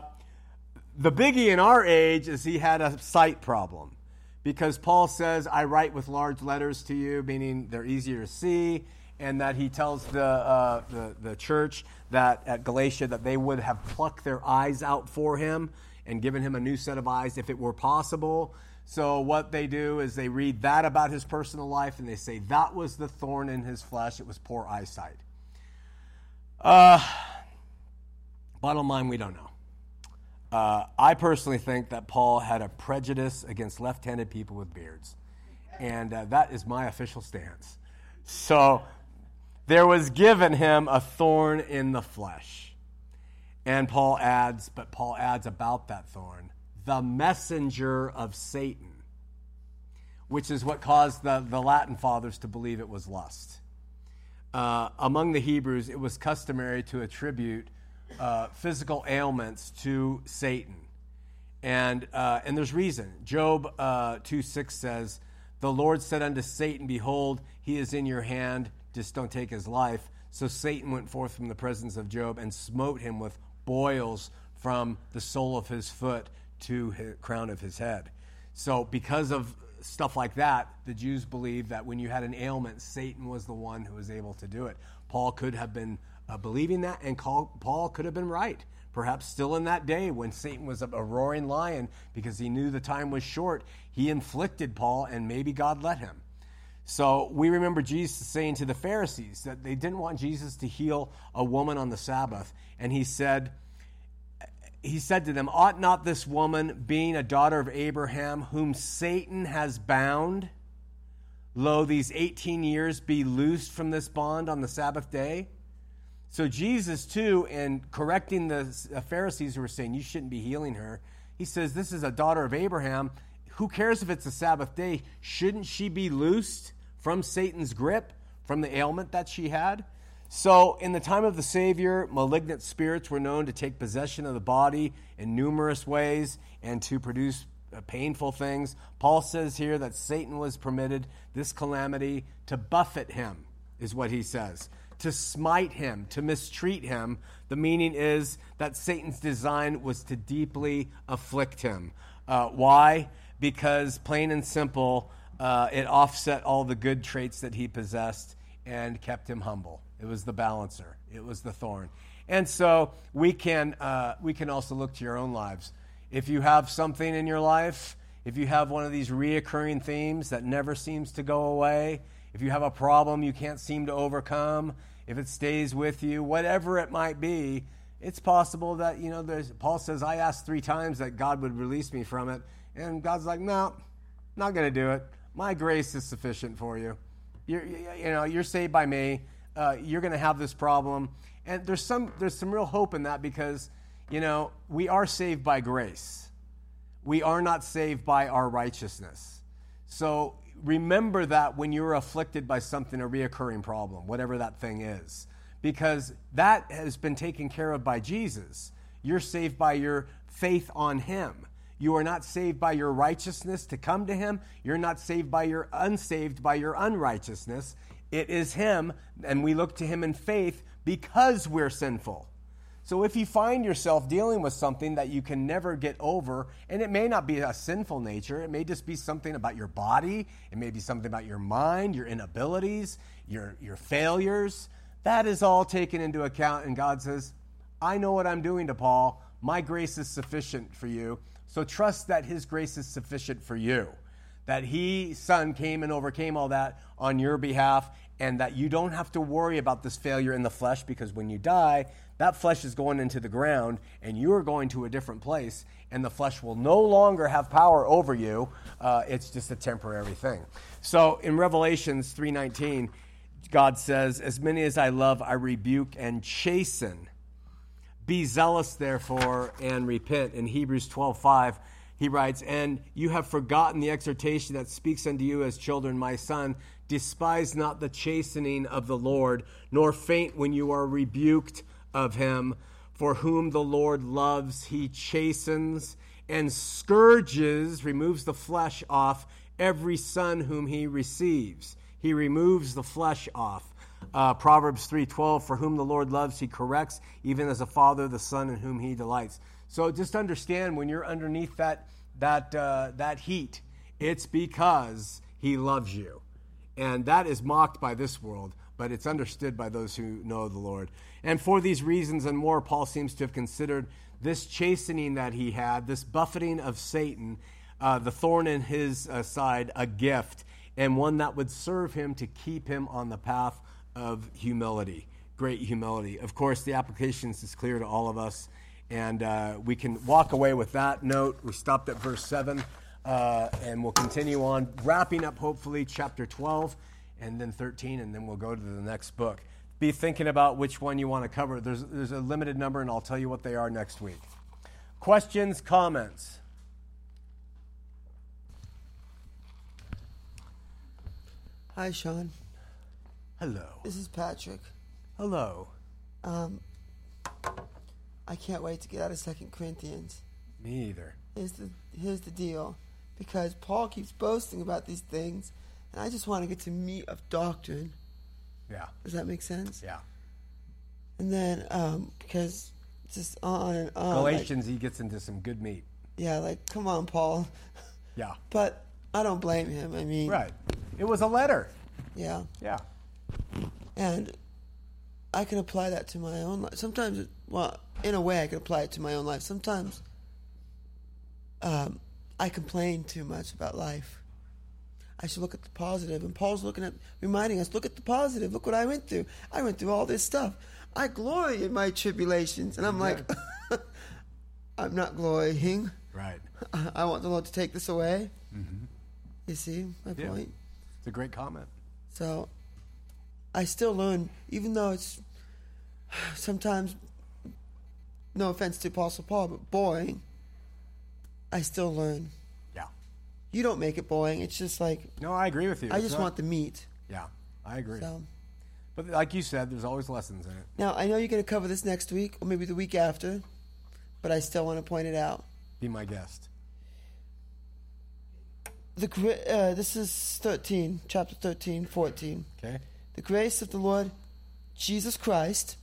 the biggie in our age is he had a sight problem because Paul says, I write with large letters to you, meaning they're easier to see, and that he tells the, uh, the, the church that at Galatia that they would have plucked their eyes out for him and given him a new set of eyes if it were possible. So, what they do is they read that about his personal life and they say that was the thorn in his flesh. It was poor eyesight. Uh, bottom line, we don't know. Uh, I personally think that Paul had a prejudice against left handed people with beards. And uh, that is my official stance. So there was given him a thorn in the flesh. And Paul adds, but Paul adds about that thorn, the messenger of Satan, which is what caused the, the Latin fathers to believe it was lust. Uh, among the Hebrews, it was customary to attribute uh, physical ailments to Satan. And, uh, and there's reason. Job uh, 2 6 says, The Lord said unto Satan, Behold, he is in your hand, just don't take his life. So Satan went forth from the presence of Job and smote him with boils from the sole of his foot to the crown of his head. So, because of stuff like that, the Jews believed that when you had an ailment, Satan was the one who was able to do it. Paul could have been uh, believing that, and Paul could have been right. Perhaps still in that day when Satan was a, a roaring lion because he knew the time was short, he inflicted Paul, and maybe God let him. So we remember Jesus saying to the Pharisees that they didn't want Jesus to heal a woman on the Sabbath. And he said, he said to them, Ought not this woman, being a daughter of Abraham, whom Satan has bound, lo, these 18 years be loosed from this bond on the Sabbath day? So Jesus, too, in correcting the Pharisees who were saying, You shouldn't be healing her, he says, This is a daughter of Abraham. Who cares if it's a Sabbath day? Shouldn't she be loosed from Satan's grip, from the ailment that she had? So, in the time of the Savior, malignant spirits were known to take possession of the body in numerous ways and to produce uh, painful things. Paul says here that Satan was permitted this calamity to buffet him, is what he says, to smite him, to mistreat him. The meaning is that Satan's design was to deeply afflict him. Uh, why? Because, plain and simple, uh, it offset all the good traits that he possessed and kept him humble. It was the balancer. It was the thorn. And so we can, uh, we can also look to your own lives. If you have something in your life, if you have one of these reoccurring themes that never seems to go away, if you have a problem you can't seem to overcome, if it stays with you, whatever it might be, it's possible that, you know, Paul says, I asked three times that God would release me from it. And God's like, no, not going to do it. My grace is sufficient for you. You're, you know, you're saved by me uh, you're going to have this problem. And there's some, there's some real hope in that because, you know, we are saved by grace. We are not saved by our righteousness. So remember that when you're afflicted by something, a reoccurring problem, whatever that thing is, because that has been taken care of by Jesus. You're saved by your faith on Him. You are not saved by your righteousness to come to Him. You're not saved by your unsaved by your unrighteousness. It is Him, and we look to Him in faith because we're sinful. So if you find yourself dealing with something that you can never get over, and it may not be a sinful nature, it may just be something about your body, it may be something about your mind, your inabilities, your, your failures, that is all taken into account. And God says, I know what I'm doing to Paul. My grace is sufficient for you. So trust that His grace is sufficient for you that he, son, came and overcame all that on your behalf, and that you don't have to worry about this failure in the flesh because when you die, that flesh is going into the ground and you are going to a different place, and the flesh will no longer have power over you. Uh, it's just a temporary thing. So in Revelations 3:19, God says, "As many as I love, I rebuke and chasten. Be zealous, therefore, and repent." In Hebrews 12:5 he writes, And you have forgotten the exhortation that speaks unto you as children, my son. Despise not the chastening of the Lord, nor faint when you are rebuked of him. For whom the Lord loves, he chastens and scourges, removes the flesh off every son whom he receives. He removes the flesh off. Uh, Proverbs 3:12 For whom the Lord loves he corrects even as a father the son in whom he delights. So just understand when you're underneath that, that, uh, that heat, it's because he loves you. And that is mocked by this world, but it's understood by those who know the Lord. And for these reasons and more, Paul seems to have considered this chastening that he had, this buffeting of Satan, uh, the thorn in his uh, side, a gift, and one that would serve him to keep him on the path of humility, great humility. Of course, the applications is clear to all of us. And uh, we can walk away with that note. We stopped at verse 7, uh, and we'll continue on, wrapping up hopefully chapter 12 and then 13, and then we'll go to the next book. Be thinking about which one you want to cover. There's, there's a limited number, and I'll tell you what they are next week. Questions, comments? Hi, Sean. Hello. This is Patrick. Hello. Um, I can't wait to get out of Second Corinthians. Me either. Here's the here's the deal, because Paul keeps boasting about these things, and I just want to get to meat of doctrine. Yeah. Does that make sense? Yeah. And then um, because just on and on. like- Galatians, he gets into some good meat. yeah, like come on, Paul. Yeah. [laughs] But I don't blame him. I mean, Right. It was a letter. Yeah, Yeah. and I can apply that to my own life. Sometimes, it, well, in a way, I can apply it to my own life. Sometimes, um, I complain too much about life. I should look at the positive, and Paul's looking at, reminding us, look at the positive. Look what I went through. I went through all this stuff. I glory in my tribulations, and I'm like, [laughs] I'm not glorying. Right. [laughs] I want the Lord to take this away. You see my Mm-hmm. Yeah. point? It's a great comment. So I still learn, even though it's [sighs] sometimes, no offense to Apostle Paul, but boring, I still learn. You don't make it boring. It's just like, No, I agree with you. I It's just not- want the meat. Yeah, I agree. So But like you said, there's always lessons in it. now I know you're going to cover this next week or maybe the week after, but I still want to point it out. Be my guest. The uh, this is 13, chapter 13, 14. Okay. The grace of the Lord Jesus Christ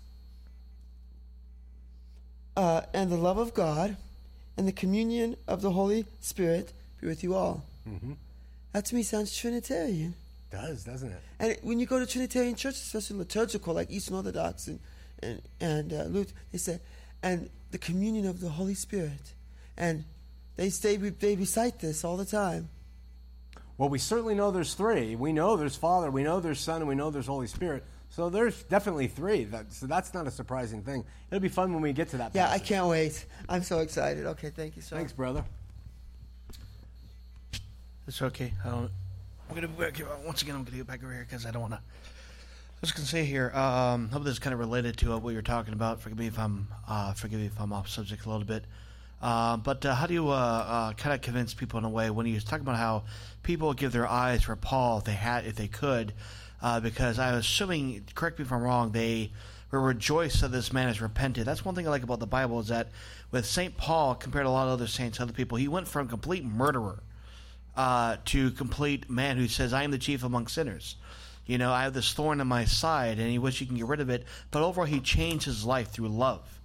uh, and the love of God and the communion of the Holy Spirit be with you all. Mm-hmm. That to me sounds Trinitarian. Does doesn't it? And when you go to Trinitarian churches, especially liturgical, like Eastern Orthodox and and, and uh, Lutheran, they say, and the communion of the Holy Spirit, and they say they recite this all the time. Well, we certainly know there's three. We know there's Father, we know there's Son, and we know there's Holy Spirit. So there's definitely three. That, so that's not a surprising thing. It'll be fun when we get to that. Yeah, I can't wait. I'm so excited. Okay, thank you, sir. Thanks, brother. It's okay. Don't. I'm gonna back, once again. I'm gonna get back over here because I don't want to. I was gonna say here. Um, hope this is kind of related to uh, what you're talking about. Forgive me if I'm. Uh, forgive me if I'm off subject a little bit. Uh, but uh, how do you uh, uh, kind of convince people in a way when you talk about how people give their eyes for Paul if they had if they could? Uh, because I'm assuming, correct me if I'm wrong, they were rejoiced that this man has repented. That's one thing I like about the Bible is that with Saint Paul compared to a lot of other saints, other people, he went from complete murderer uh, to complete man who says, I am the chief among sinners. You know, I have this thorn in my side, and he wishes he can get rid of it. But overall, he changed his life through love.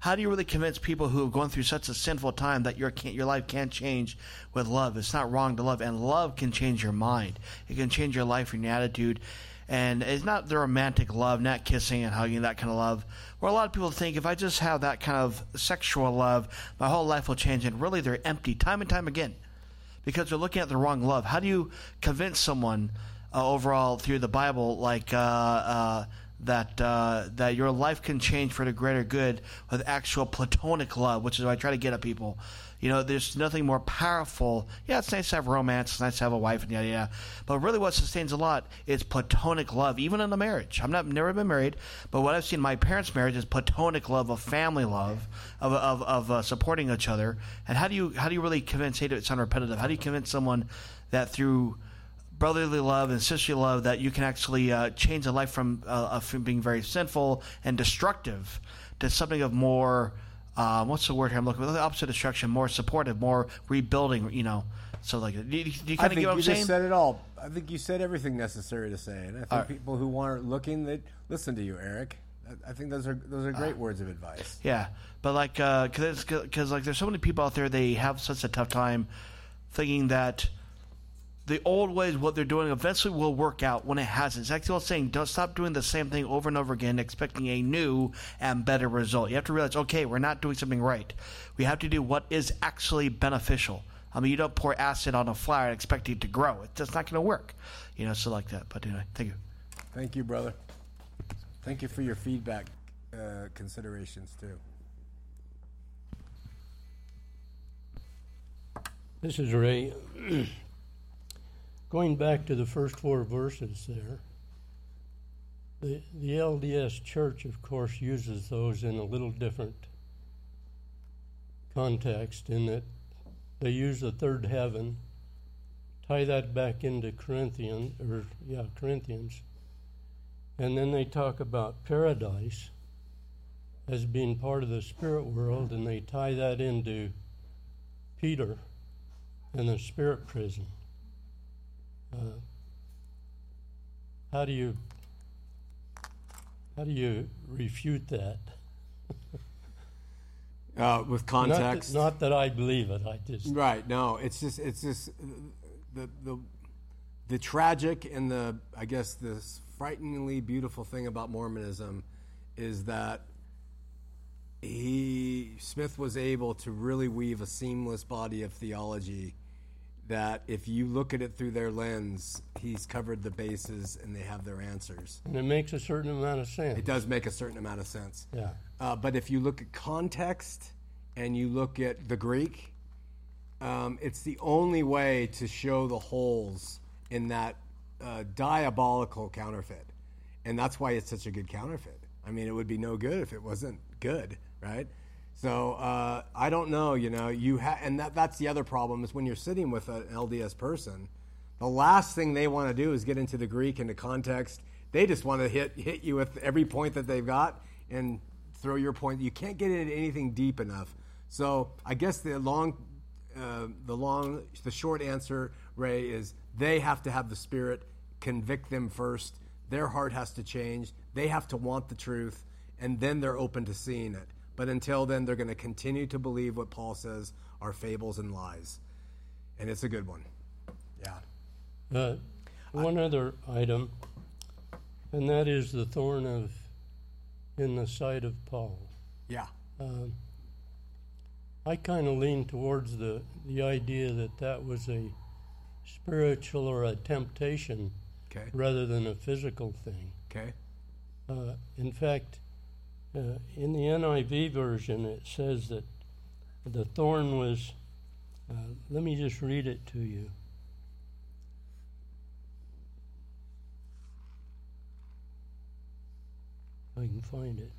How do you really convince people who have gone through such a sinful time that your your life can't change with love? It's not wrong to love, and love can change your mind. It can change your life and your attitude. And it's not the romantic love, not kissing and hugging, that kind of love. Where a lot of people think if I just have that kind of sexual love, my whole life will change. And really, they're empty time and time again because they're looking at the wrong love. How do you convince someone uh, overall through the Bible, like uh, uh, that uh, that your life can change for the greater good with actual platonic love, which is what I try to get at people. You know, there's nothing more powerful. Yeah, it's nice to have romance, it's nice to have a wife, and yada yada. But really, what sustains a lot is platonic love, even in a marriage. I'm not never been married, but what I've seen in my parents' marriage is platonic love, of family love, of of, of uh, supporting each other. And how do you how do you really convince? Hate it sound repetitive. How do you convince someone that through brotherly love and sisterly love that you can actually uh, change a life from uh, from being very sinful and destructive to something of more uh, what's the word here I'm looking for? The opposite of destruction, more supportive, more rebuilding. You know, so like, do you, do you kind of get what you I'm saying? just said it all. I think you said everything necessary to say, and I think right. people who aren't looking, they listen to you, Eric. I- think those are those are great words of advice. Yeah, but like, because because like, there's so many people out there they have such a tough time thinking that the old ways, what they're doing, eventually will work out when it hasn't. It's like the old saying: "Don't stop doing the same thing over and over again, expecting a new and better result." You have to realize, okay, we're not doing something right. We have to do what is actually beneficial. I mean, you don't pour acid on a flower and expect it to grow. It's just not going to work. You know, so like that. But anyway, thank you. Thank you, brother. Thank you for your feedback uh, considerations too. This is Ray. [clears throat] Going back to the first four verses there, the, the LDS Church, of course, uses those in a little different context in that they use the third heaven, tie that back into Corinthians, or yeah, Corinthians, and then they talk about paradise as being part of the spirit world, and they tie that into Peter in the spirit prison. Uh, how do you uh, how do you refute that? [laughs] uh, with Not context. that, not that I believe it. I just Right. No, it's just it's just the the the tragic and the I guess this frighteningly beautiful thing about Mormonism is that he Smith was able to really weave a seamless body of theology that if you look at it through their lens, he's covered the bases and they have their answers. and it makes a certain amount of sense. It does make a certain amount of sense. Yeah. Uh, but if you look at context and you look at the Greek, um, it's the only way to show the holes in that uh, diabolical counterfeit. And that's why it's such a good counterfeit. I mean, it would be no good if it wasn't good, right? So uh, I don't know, you know, you ha- and that, that's the other problem is when you're sitting with an LDS person, the last thing they want to do is get into the Greek into context. They just want to hit hit you with every point that they've got and throw your point. You can't get into anything deep enough. So I guess the long, uh, the long, the short answer, Ray, is they have to have the Spirit convict them first. Their heart has to change. They have to want the truth, and then they're open to seeing it. But until then, they're going to continue to believe what Paul says are fables and lies, and it's a good one. Yeah. Uh, one other item, and that is the thorn of in the side of Paul. Yeah. Um, I kind of lean towards the the idea that that was a spiritual or a temptation Okay. rather than a physical thing. Okay. Uh, in fact, uh, in the NIV version, it says that the thorn was. Uh, let me just read it to you. I can find it.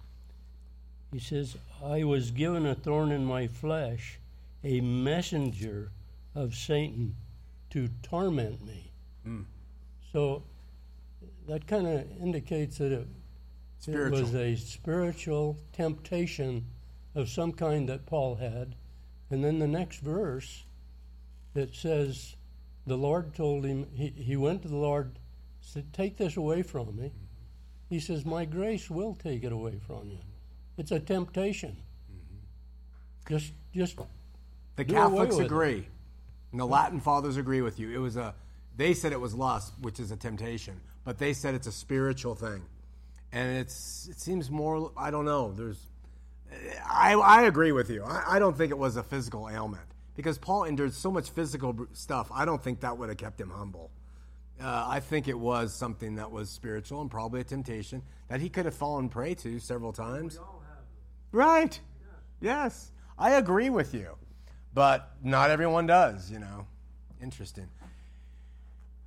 He says, I was given a thorn in my flesh, a messenger of Satan to torment me. So that kind of indicates that it, it was a spiritual temptation of some kind that Paul had. And then the next verse, it says, the Lord told him, he, he went to the Lord, said, Take this away from me. He says, My grace will take it away from you. It's a temptation. Mm-hmm. Just, just The Catholics with it. agree, and the Latin fathers agree with you. It was a. They said it was lust, which is a temptation, but they said it's a spiritual thing, and it's. It seems more. I don't know. There's. I I agree with you. I, I don't think it was a physical ailment because Paul endured so much physical stuff. I don't think that would have kept him humble. Uh, I think it was something that was spiritual and probably a temptation that he could have fallen prey to several times. Right. Yes. I agree with you. But not everyone does, you know. Interesting.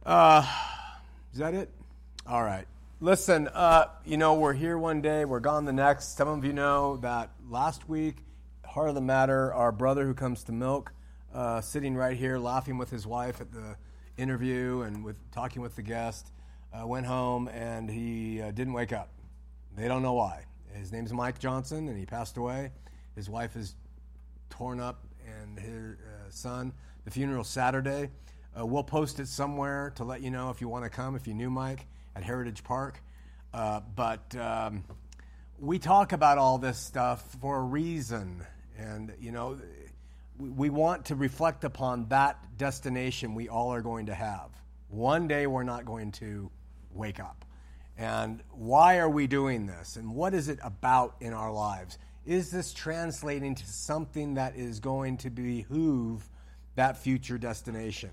Uh, is that it? All right. Listen, uh, you know, we're here one day, we're gone the next. Some of you know that last week, Heart of the Matter, our brother who comes to milk, uh, sitting right here laughing with his wife at the interview and with talking with the guest, uh, went home and he uh, didn't wake up. They don't know why. His name's Mike Johnson, and he passed away. His wife is torn up, and his uh, son. The funeral Saturday. Uh, we'll post it somewhere to let you know if you want to come. If you knew Mike at Heritage Park, uh, but um, we talk about all this stuff for a reason, and you know, we, we want to reflect upon that destination we all are going to have. One day we're not going to wake up. And why are we doing this? And what is it about in our lives? Is this translating to something that is going to behoove that future destination?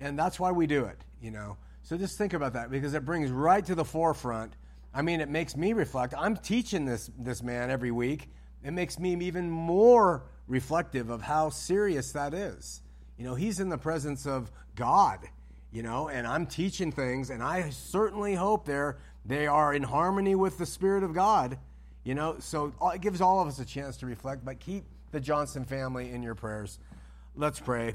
And that's why we do it, you know. So just think about that because it brings right to the forefront. I mean, it makes me reflect. I'm teaching this this man every week. It makes me even more reflective of how serious that is. You know, he's in the presence of God, you know, and I'm teaching things, and I certainly hope they're they are in harmony with the Spirit of God, you know. So it gives all of us a chance to reflect. But keep the Johnson family in your prayers. Let's pray.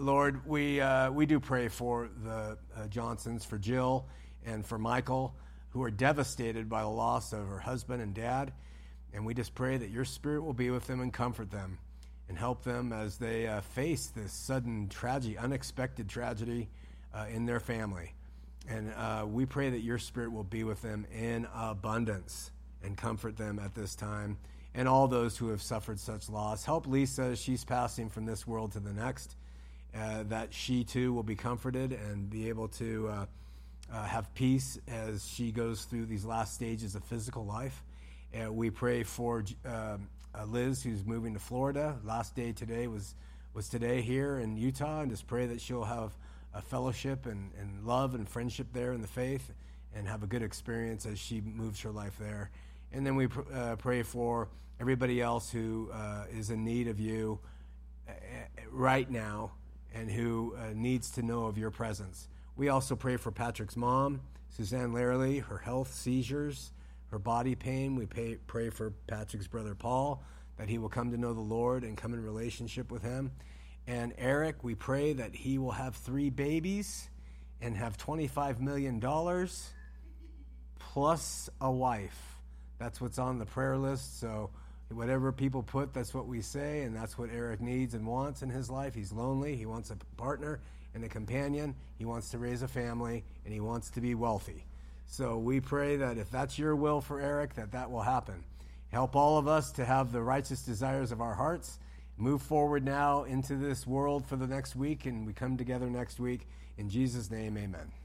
Lord, we, uh, we do pray for the uh, Johnsons, for Jill, and for Michael, who are devastated by the loss of her husband and dad. And we just pray that your spirit will be with them and comfort them and help them as they uh, face this sudden tragedy, unexpected tragedy uh, in their family. And uh, we pray that your spirit will be with them in abundance and comfort them at this time. and all those who have suffered such loss. Help Lisa as she's passing from this world to the next, uh, that she too will be comforted and be able to uh, uh, have peace as she goes through these last stages of physical life. Uh, we pray for um, uh, Liz, who's moving to Florida. Last day today was, was today here in Utah, and just pray that she'll have a fellowship and, and love and friendship there in the faith and have a good experience as she moves her life there. And then we pr- uh, pray for everybody else who uh, is in need of you right now and who uh, needs to know of your presence. We also pray for Patrick's mom, Suzanne Larley, her health, seizures, her body pain. We pay, pray for Patrick's brother Paul, that he will come to know the Lord and come in relationship with him. And Eric, we pray that he will have three babies and have $25 million plus a wife. That's what's on the prayer list. So, whatever people put, that's what we say, and that's what Eric needs and wants in his life. He's lonely, he wants a partner and a companion, he wants to raise a family, and he wants to be wealthy. So, we pray that if that's your will for Eric, that that will happen. Help all of us to have the righteous desires of our hearts. Move forward now into this world for the next week, and we come together next week. In Jesus' name, amen.